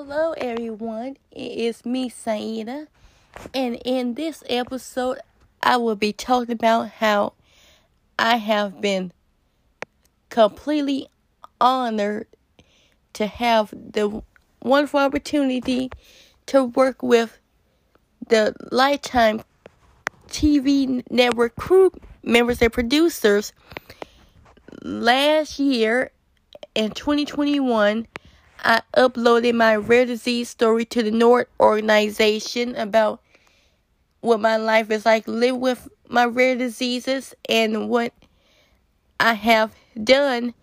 Hello, everyone. It is me, Saida. And in this episode, I will be talking about how I have been completely honored to have the wonderful opportunity to work with the Lifetime TV network crew members and producers. Last year in 2021, I uploaded my rare disease story to the NORD organization about what my life is like live with my rare diseases and what I have done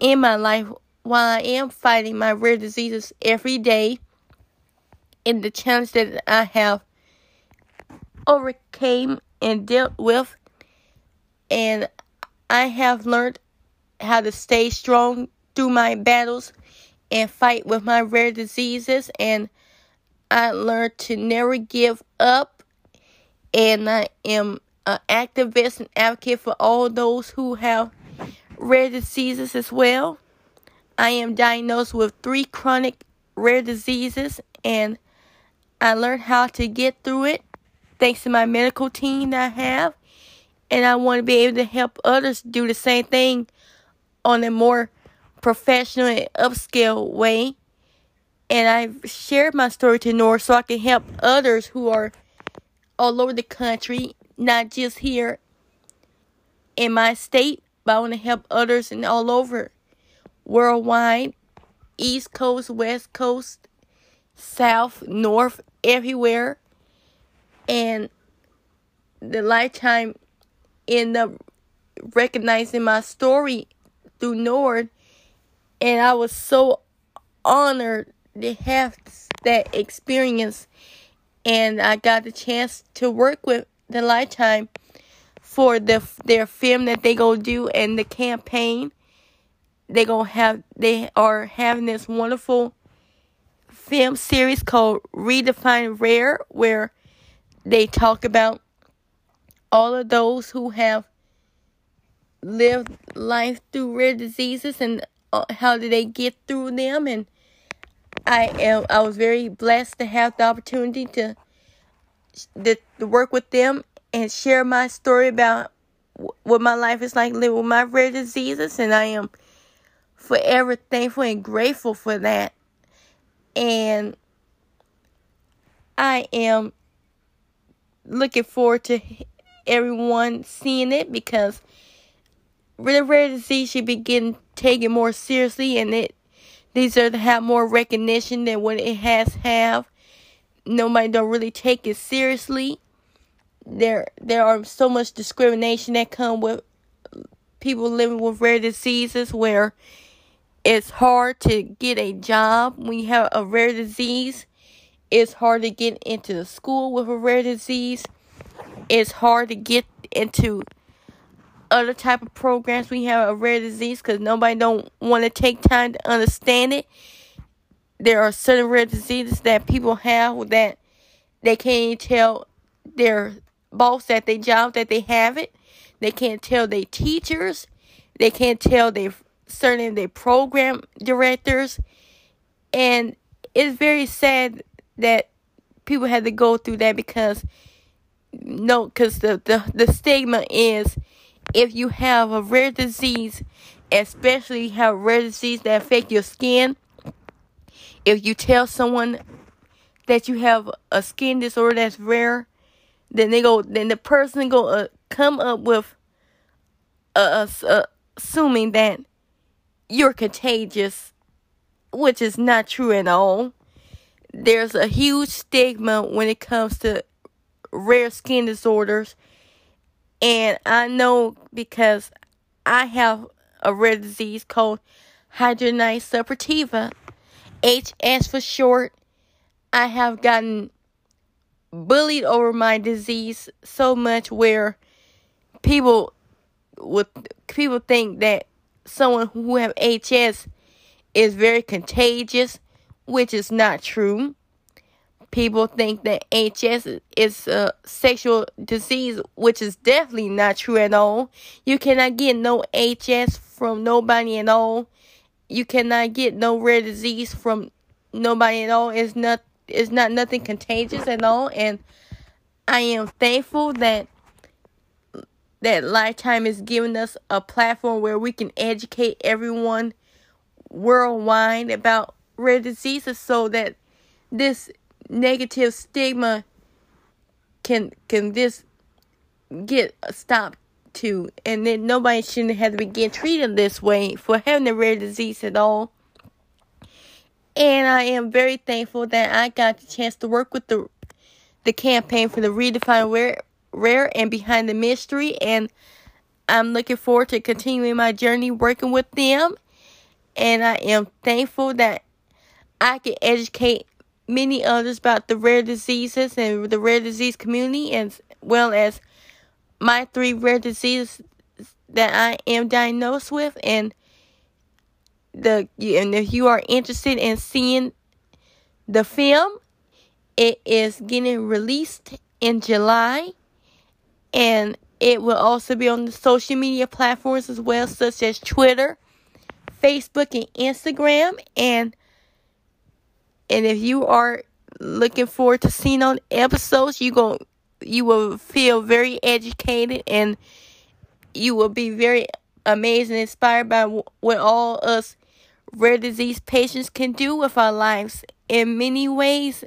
in my life while I am fighting my rare diseases every day and the challenge that I have overcame and dealt with. And I have learned how to stay strong through my battles and fight with my rare diseases and I learned to never give up and I am an activist and advocate for all those who have rare diseases as well. I am diagnosed with three chronic rare diseases and I learned how to get through it thanks to my medical team that I have. And I want to be able to help others do the same thing on a more professional and upscale way. And I've shared my story to NORD so I can help others who are all over the country, not just here in my state, but I want to help others and all over worldwide, East Coast, West Coast, South, North, everywhere. And the lifetime end up recognizing my story through NORD and I was so honored to have that experience. And I got the chance to work with the Lifetime for the their film that they go do and the campaign. They gonna have they are having this wonderful film series called Redefine Rare, where they talk about all of those who have lived life through rare diseases and Uh, how did they get through them? And I am I was very blessed to have the opportunity to to, to work with them and share my story about what my life is like living with my rare diseases. And I am forever thankful and grateful for that. And I am looking forward to everyone seeing it because the rare disease should be getting taken more seriously and it deserves to have more recognition than what it has have. Nobody don't really take it seriously. There there are so much discrimination that come with people living with rare diseases where it's hard to get a job when you have a rare disease. It's hard to get into the school with a rare disease. It's hard to get into other type of programs we have a rare disease because nobody don't want to take time to understand it. There are certain rare diseases that people have that they can't tell their boss at their job that they have it. They can't tell their teachers. They can't tell their certain their program directors. And it's very sad that people had to go through that because no, because the, the the stigma is if you have a rare disease, especially have rare disease that affect your skin, if you tell someone that you have a skin disorder that's rare, then they go, then the person go uh, come up with uh, uh, assuming that you're contagious, which is not true at all. There's a huge stigma when it comes to rare skin disorders and I know because I have a rare disease called hidradenitis suppurativa, HS for short. I have gotten bullied over my disease so much where people would people think that someone who have HS is very contagious, which is not true people think that HS is a sexual disease, which is definitely not true at all. You cannot get no HS from nobody at all. You cannot get no rare disease from nobody at all. It's not it's not nothing contagious at all and I am thankful that that Lifetime is giving us a platform where we can educate everyone worldwide about rare diseases so that this negative stigma can can this get stopped to and then nobody shouldn't have to be get treated this way for having a rare disease at all. And I am very thankful that I got the chance to work with the the campaign for the redefine rare rare and behind the mystery. And I'm looking forward to continuing my journey working with them. And I am thankful that I can educate many others about the rare diseases and the rare disease community as well as my three rare diseases that I am diagnosed with and the and if you are interested in seeing the film it is getting released in July and it will also be on the social media platforms as well such as Twitter, Facebook and Instagram and and if you are looking forward to seeing on episodes you go you will feel very educated and you will be very amazed and inspired by what all us rare disease patients can do with our lives in many ways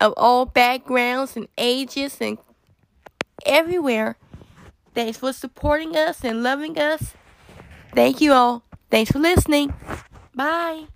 of all backgrounds and ages and everywhere. Thanks for supporting us and loving us. Thank you all. Thanks for listening. Bye.